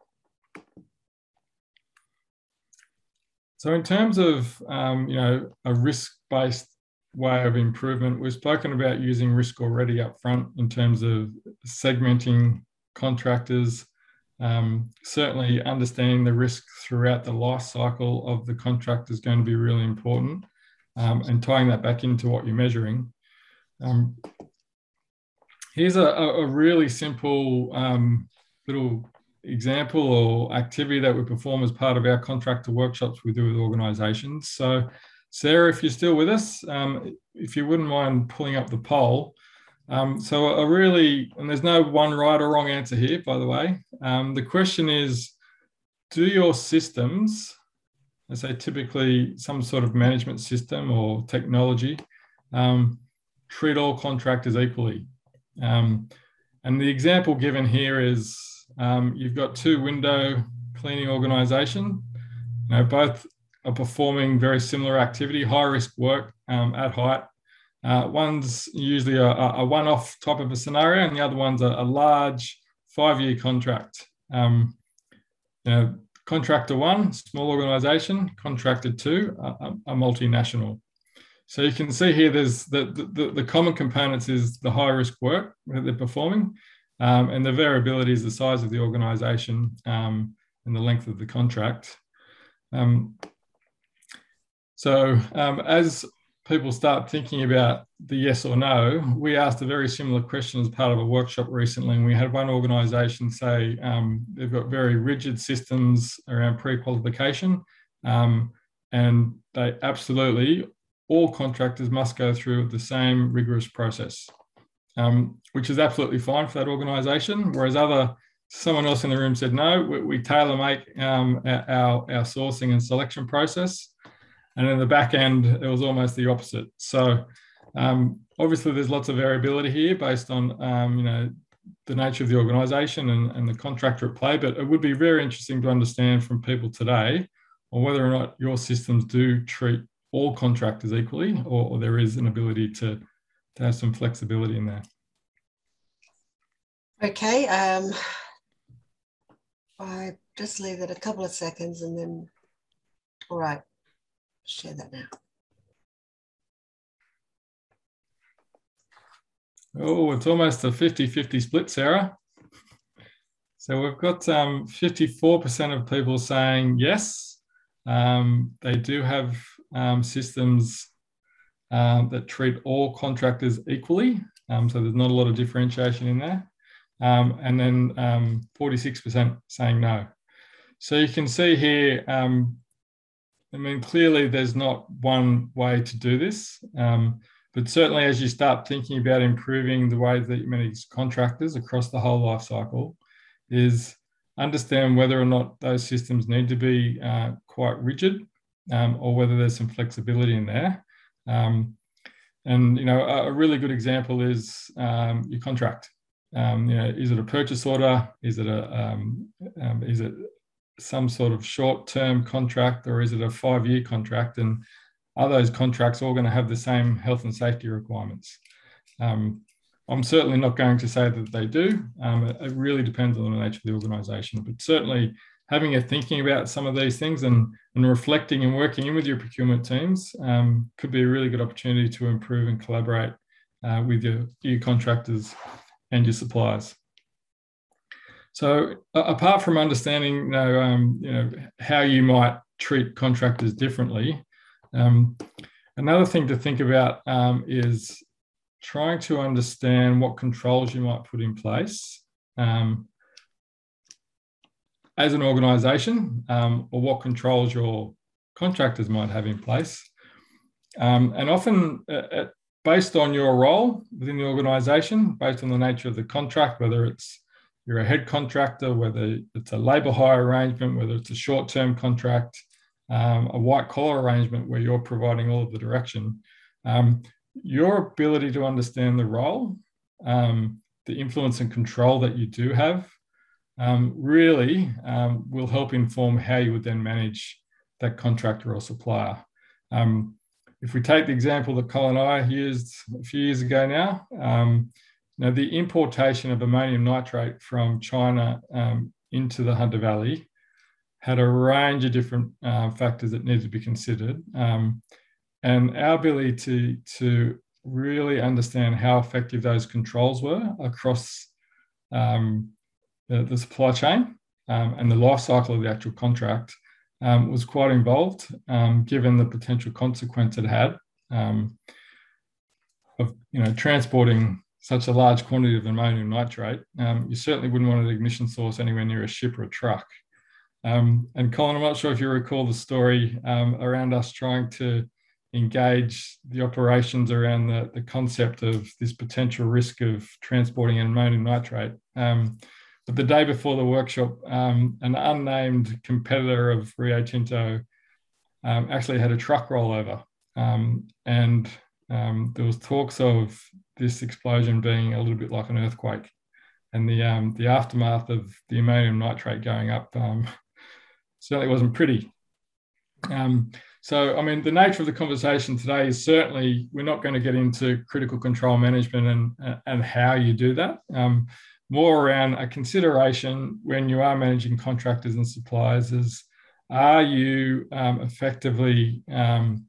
So in terms of um, you know a risk-based way of improvement, we've spoken about using risk already up front in terms of segmenting contractors, um, certainly, understanding the risk throughout the life cycle of the contract is going to be really important, um, and tying that back into what you're measuring. Um, here's a, a, really simple um, little example or activity that we perform as part of our contractor workshops we do with organisations. So, Sarah, if you're still with us, um, if you wouldn't mind pulling up the poll. Um, so a really, and there's no one right or wrong answer here, by the way. Um, the question is, do your systems, I say typically some sort of management system or technology, um, treat all contractors equally? Um, and the example given here is um, you've got two window cleaning organisation. You know, both are performing very similar activity, high risk work um, at height uh, one's usually a, a, one-off type of a scenario, and the other one's a, a large five-year contract. Um, you know, contractor one, small organisation. Contractor two, a, a, multinational. So you can see here, there's the, the, the common components is the high-risk work that they're performing, um, and the variability is the size of the organisation um, and the length of the contract. Um, so um, as people start thinking about the yes or no, we asked a very similar question as part of a workshop recently. And we had one organisation say um, they've got very rigid systems around pre qualification. Um, and they absolutely, all contractors must go through the same rigorous process, um, which is absolutely fine for that organisation. Whereas other, someone else in the room said, no, we, we tailor make um, our, our sourcing and selection process. And in the back end, it was almost the opposite. So um, obviously, there's lots of variability here based on um, you know the nature of the organisation and, and the contractor at play. But it would be very interesting to understand from people today on whether or not your systems do treat all contractors equally, or, or there is an ability to to have some flexibility in there. Okay. Um, I just leave it a couple of seconds and then, all right share that now. Oh, it's almost a 50-50 split, Sarah. So we've got 54% um, of people saying yes, um, they do have um, systems um, that treat all contractors equally. Um, so there's not a lot of differentiation in there. Um, and then 46% saying no. So you can see here, I mean, clearly there's not one way to do this, um, but certainly as you start thinking about improving the way that you manage contractors across the whole life cycle, is understand whether or not those systems need to be uh, quite rigid um, or whether there's some flexibility in there. Um, and you know, a, a, really good example is um, your contract. Um, you know, is it a purchase order? Is it a um, is it some sort of short term contract or is it a five year contract? And are those contracts all going to have the same health and safety requirements? Um, I'm certainly not going to say that they do. Um, it, it, really depends on the nature of the organisation, but certainly having a thinking about some of these things and, and reflecting and working in with your procurement teams um, could be a really good opportunity to improve and collaborate uh, with your, your contractors and your suppliers. So uh, apart from understanding, you know, um, you know, how you might treat contractors differently, um, another thing to think about um, is trying to understand what controls you might put in place um, as an organization um, or what controls your contractors might have in place. Um, and often, uh, uh, based on your role within the organization, based on the nature of the contract, whether it's you're a head contractor, whether it's a labour hire arrangement, whether it's a short term contract, um, a white collar arrangement where you're providing all of the direction, um, your ability to understand the role, um, the influence and control that you do have, um, really um, will help inform how you would then manage that contractor or supplier. Um, if we take the example that Colin and I used a few years ago now, now the importation of ammonium nitrate from China um, into the Hunter Valley had a range of different uh, factors that needed to be considered. Um, and our ability to, to really understand how effective those controls were across um, the, the supply chain um, and the life cycle of the actual contract um, was quite involved, um, given the potential consequence it had of you know transporting such a large quantity of ammonium nitrate. Um, you certainly wouldn't want an ignition source anywhere near a ship or a truck. Um, and Colin, I'm not sure if you recall the story around us trying to engage the operations around the, the concept of this potential risk of transporting ammonium nitrate. Um, but the day before the workshop, um, an unnamed competitor of Rio Tinto um, actually had a truck rollover. Um, and um, there was talks of this explosion being a little bit like an earthquake. And the, um, the aftermath of the ammonium nitrate going up um, certainly wasn't pretty. so, I mean, the nature of the conversation today is certainly we're not going to get into critical control management and, and how you do that more around a consideration when you are managing contractors and suppliers is are you um, effectively um,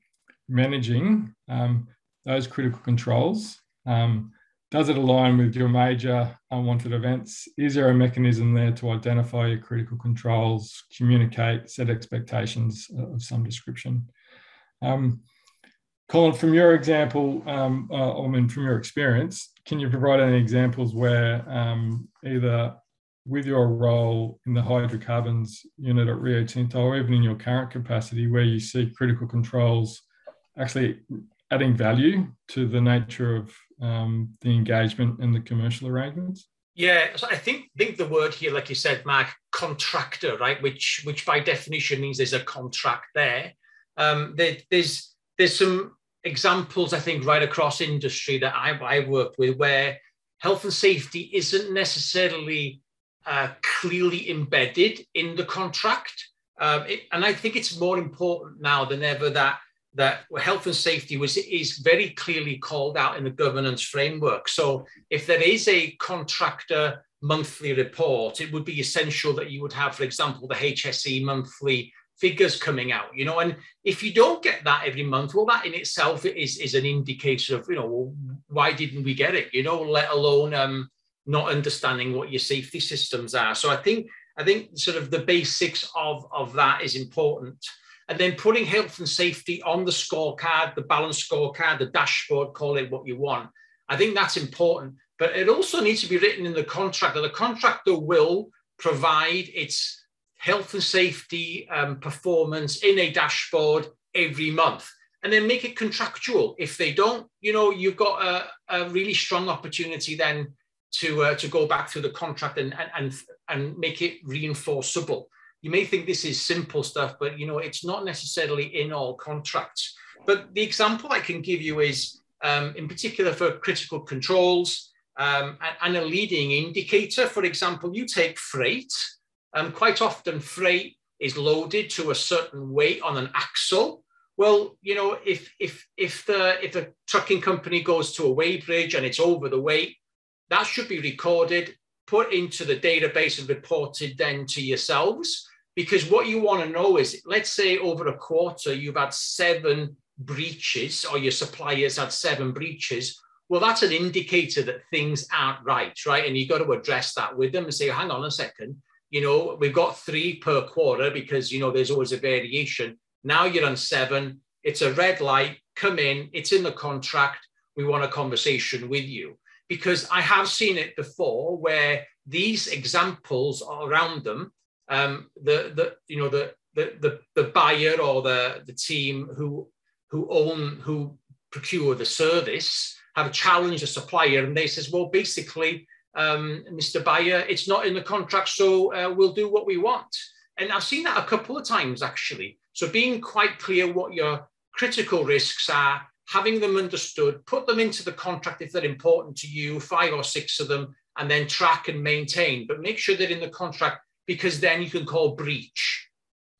managing um, those critical controls? Um, does it align with your major unwanted events? Is there a mechanism there to identify your critical controls, communicate, set expectations of some description? Um, Colin, from your example, um, uh, I mean, from your experience, can you provide any examples where um, either with your role in the hydrocarbons unit at Rio Tinto or even in your current capacity where you see critical controls actually adding value to the nature of um, the engagement and the commercial arrangements? Yeah, so I think think the word here, like you said, Mark, contractor, right? Which which by definition means there's a contract there. Um, there there's there's some examples, I think, right across industry that I've, I've worked with where health and safety isn't necessarily uh, clearly embedded in the contract. Um, it, and I think it's more important now than ever that that health and safety was is very clearly called out in the governance framework. So if there is a contractor monthly report, it would be essential that you would have, for example, the HSE monthly figures coming out, you know, and if you don't get that every month, well, that in itself is, is an indicator of, you know, why didn't we get it, you know, let alone um, not understanding what your safety systems are. So I think, I think sort of the basics of, of that is important. And then putting health and safety on the scorecard, the balance scorecard, the dashboard, call it what you want. I think that's important. But it also needs to be written in the contract that the contractor will provide its health and safety um, performance in a dashboard every month and then make it contractual. If they don't, you know, you've got a, a really strong opportunity then to uh, to go back through the contract and, and and and make it reinforceable. You may think this is simple stuff, but you know, it's not necessarily in all contracts. But the example I can give you is, um, in particular, for critical controls um, and, and a leading indicator. For example, you take freight um, quite often, freight is loaded to a certain weight on an axle Well, you know, if if if the if a trucking company goes to a weighbridge and it's over the weight, that should be recorded, put into the database and reported then to yourselves. Because what you want to know is, let's say over a quarter you've had seven breaches, or your suppliers had seven breaches. Well, that's an indicator that things aren't right, right? And you've got to address that with them and say, hang on a second, you know, we've got three per quarter because you know there's always a variation now you're on seven. It's a red light. Come in. It's in the contract. We want a conversation with you. Because I have seen it before where these examples around them, um, the, the, you know, the, the, the, the buyer or the, the team who, who own, who procure the service have challenged the supplier and they says, well, basically, um, Mr. Buyer, it's not in the contract, so uh, we'll do what we want. And I've seen that a couple of times actually. So being quite clear what your critical risks are, having them understood, put them into the contract if they're important to you, five or six of them, and then track and maintain. But make sure they're in the contract because then you can call breach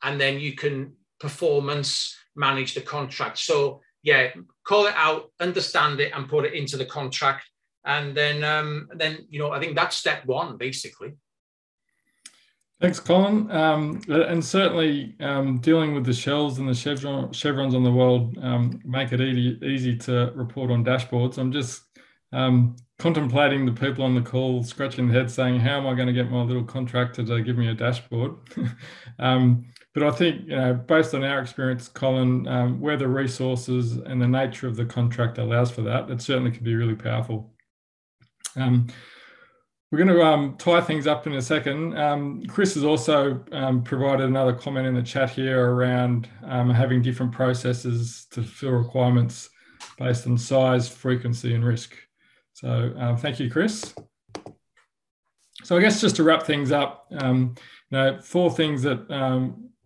and then you can performance manage the contract. So yeah, call it out, understand it, and put it into the contract. And then um, then you know, I think that's step one basically. Thanks, Colin. Um, and certainly um, dealing with the shells and the chevron, chevrons on the world um, make it easy, easy to report on dashboards. I'm just um, contemplating the people on the call scratching their head saying, how am I going to get my little contractor to give me a dashboard? Um, but I think, you know, based on our experience, Colin, um, where the resources and the nature of the contract allows for that, it certainly can be really powerful. Um, we're going to um, tie things up in a second. Um, Chris has also um, provided another comment in the chat here around um, having different processes to fill requirements based on size, frequency, and risk. So um, thank you, Chris. So I guess just to wrap things up, um, you know, four things that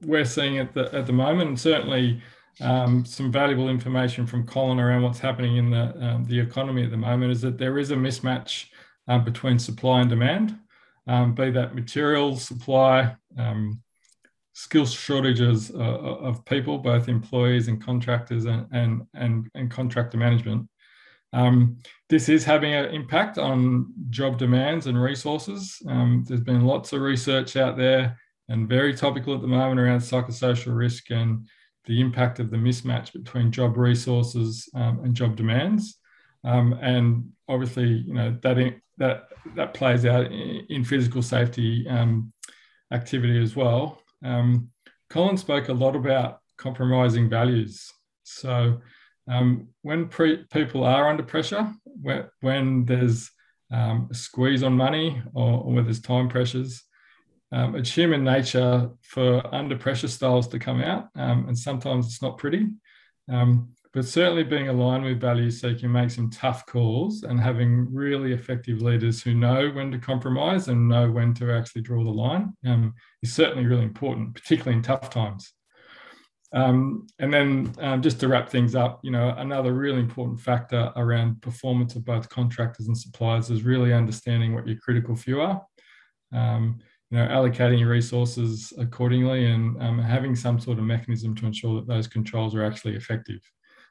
we're seeing at the at the moment, and certainly some valuable information from Colin around what's happening in the the economy at the moment is that there is a mismatch um, between supply and demand, um, be that material supply, um, skills shortages uh, of people, both employees and contractors and, and, and, and contractor management. Um, this is having an impact on job demands and resources. Um, there's been lots of research out there and very topical at the moment around psychosocial risk and the impact of the mismatch between job resources um, and job demands. Um, and obviously, you know that that that plays out in physical safety um, activity as well. Um, Colin spoke a lot about compromising values. So um, when pre- people are under pressure, when, when there's um, a squeeze on money or, or when there's time pressures, um, it's human nature for under pressure styles to come out, um, and sometimes it's not pretty. Um, but certainly being aligned with values so you can make some tough calls and having really effective leaders who know when to compromise and know when to actually draw the line um, is certainly really important, particularly in tough times. Um, and then um, just to wrap things up, you know, another really important factor around performance of both contractors and suppliers is really understanding what your critical few are. Um, you know, allocating your resources accordingly and um, having some sort of mechanism to ensure that those controls are actually effective.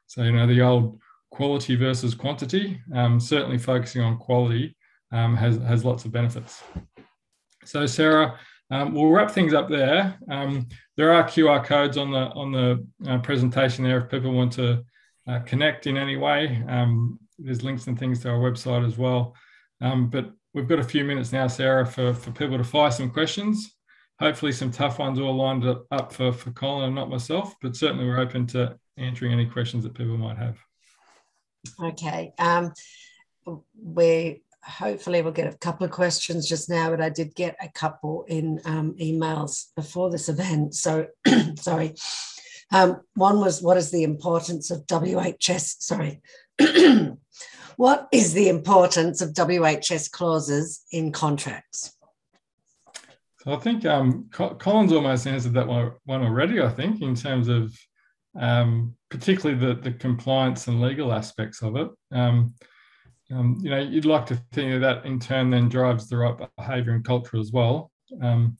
So, you know, the old quality versus quantity, um, certainly focusing on quality um, has, has lots of benefits. So, Sarah, um, we'll wrap things up there. Um, there are QR codes on the on the uh, presentation there if people want to uh, connect in any way. Um, there's links and things to our website as well. Um, but we've got a few minutes now, Sarah, for, for people to fire some questions. Hopefully, some tough ones all lined up for, for Colin and not myself, but certainly we're open to answering any questions that people might have. Okay. Um, we hopefully we'll get a couple of questions just now, but I did get a couple in um, emails before this event. So, sorry. Um, one was what is the importance of WHS? Sorry. what is the importance of WHS clauses in contracts? So I think um, Colin's almost answered that one, already, I think, in terms of um, particularly the, the compliance and legal aspects of it. Um, um, you know, you'd like to think that that in turn then drives the right behaviour and culture as well. Um,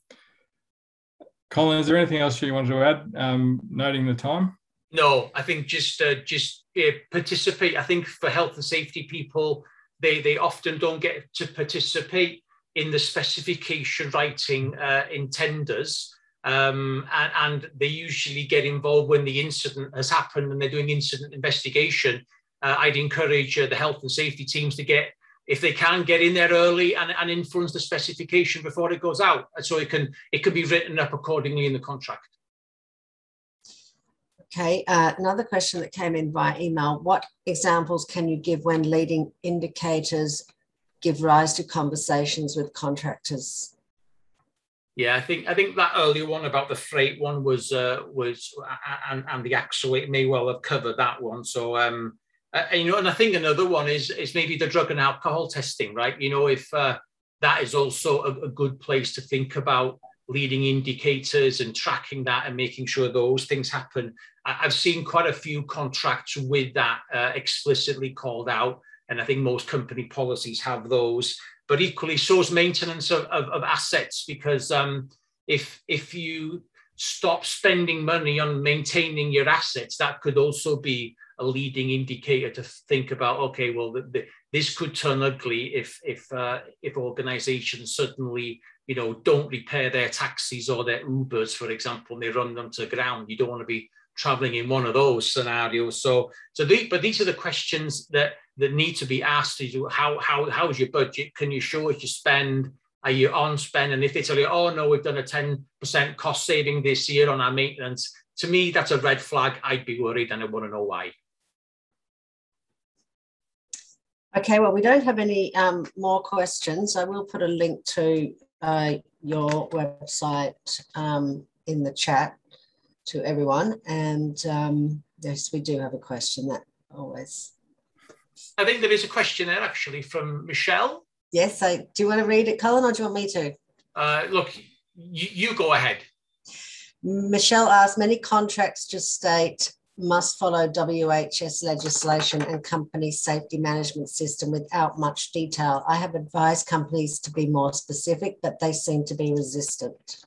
Colin, is there anything else you wanted to add, um, noting the time? No, I think just uh, just uh, participate. I think for health and safety people, they they often don't get to participate in the specification writing uh, in tenders. Um, and, and, they usually get involved when the incident has happened and they're doing incident investigation. Uh, I'd encourage uh, the health and safety teams to get, if they can, get in there early and, and influence the specification before it goes out, so it can it can be written up accordingly in the contract. Okay, uh, another question that came in via email. What examples can you give when leading indicators give rise to conversations with contractors? Yeah, I think I think that earlier one about the freight one was uh, was and, and the actual may well have covered that one. So um, uh, you know, and I think another one is is maybe the drug and alcohol testing, right? You know, if uh, that is also a, a good place to think about leading indicators and tracking that and making sure those things happen. I've seen quite a few contracts with that uh, explicitly called out, and I think most company policies have those. But equally, so is maintenance of, of, of assets because um, if if you stop spending money on maintaining your assets, that could also be a leading indicator to think about. Okay, well, the, the, this could turn ugly if if uh, if organisations suddenly you know don't repair their taxis or their Ubers, for example, and they run them to ground. You don't want to be traveling in one of those scenarios. So, so the, but these are the questions that that need to be asked: is how how how is your budget? Can you show us your spend? Are you on spend? And if they tell you, oh no, we've done a ten percent cost saving this year on our maintenance, to me that's a red flag. I'd be worried, and I want to know why. Okay, well, we don't have any um, more questions. I will put a link to uh, your website um, in the chat to everyone. And um, yes, we do have a question that always. I think there is a question there actually from Michelle. Yes, I do you want to read it, Colin, or do you want me to? Uh, look, you, you go ahead. Michelle asked, many contracts just state must follow WHS legislation and company safety management system without much detail. I have advised companies to be more specific, but they seem to be resistant.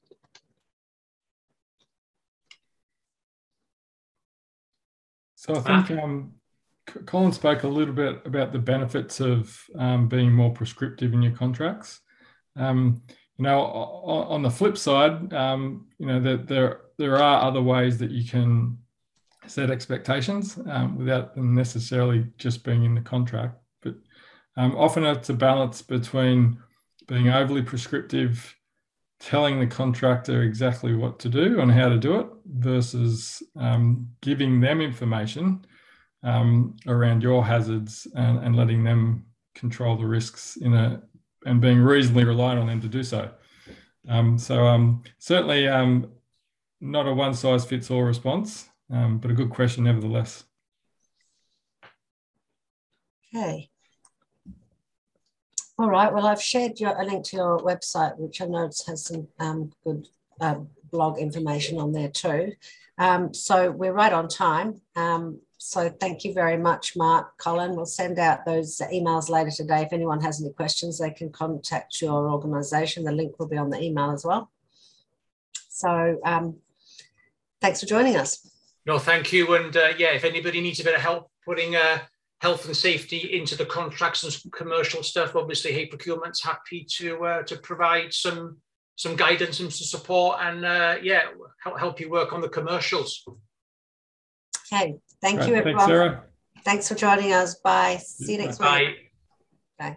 So I think um, Colin spoke a little bit about the benefits of um, being more prescriptive in your contracts. Um, you know, on, the flip side, um, you know that there there are other ways that you can set expectations um, without them necessarily just being in the contract. But um, often it's a balance between being overly prescriptive telling the contractor exactly what to do and how to do it versus um, giving them information um, around your hazards and, and, letting them control the risks in a and being reasonably reliant on them to do so. Um, so um, certainly not a one size fits all response, um, but a good question nevertheless. Okay. All right. Well, I've shared your, a link to your website, which I know has some um, good uh, blog information on there too. Um, so we're right on time. Um, so thank you very much, Mark, Colin. We'll send out those emails later today. If anyone has any questions, they can contact your organisation. The link will be on the email as well. So um, thanks for joining us. No, thank you. And uh, yeah, if anybody needs a bit of help putting uh, health and safety into the contracts and commercial stuff. Obviously, heyProcurement's happy to uh, to provide some some guidance and some support, and uh, yeah, help, help you work on the commercials. Okay, thank right. you, everyone. Thanks, Sarah. Thanks for joining us. Bye. See you next Bye. week. Bye.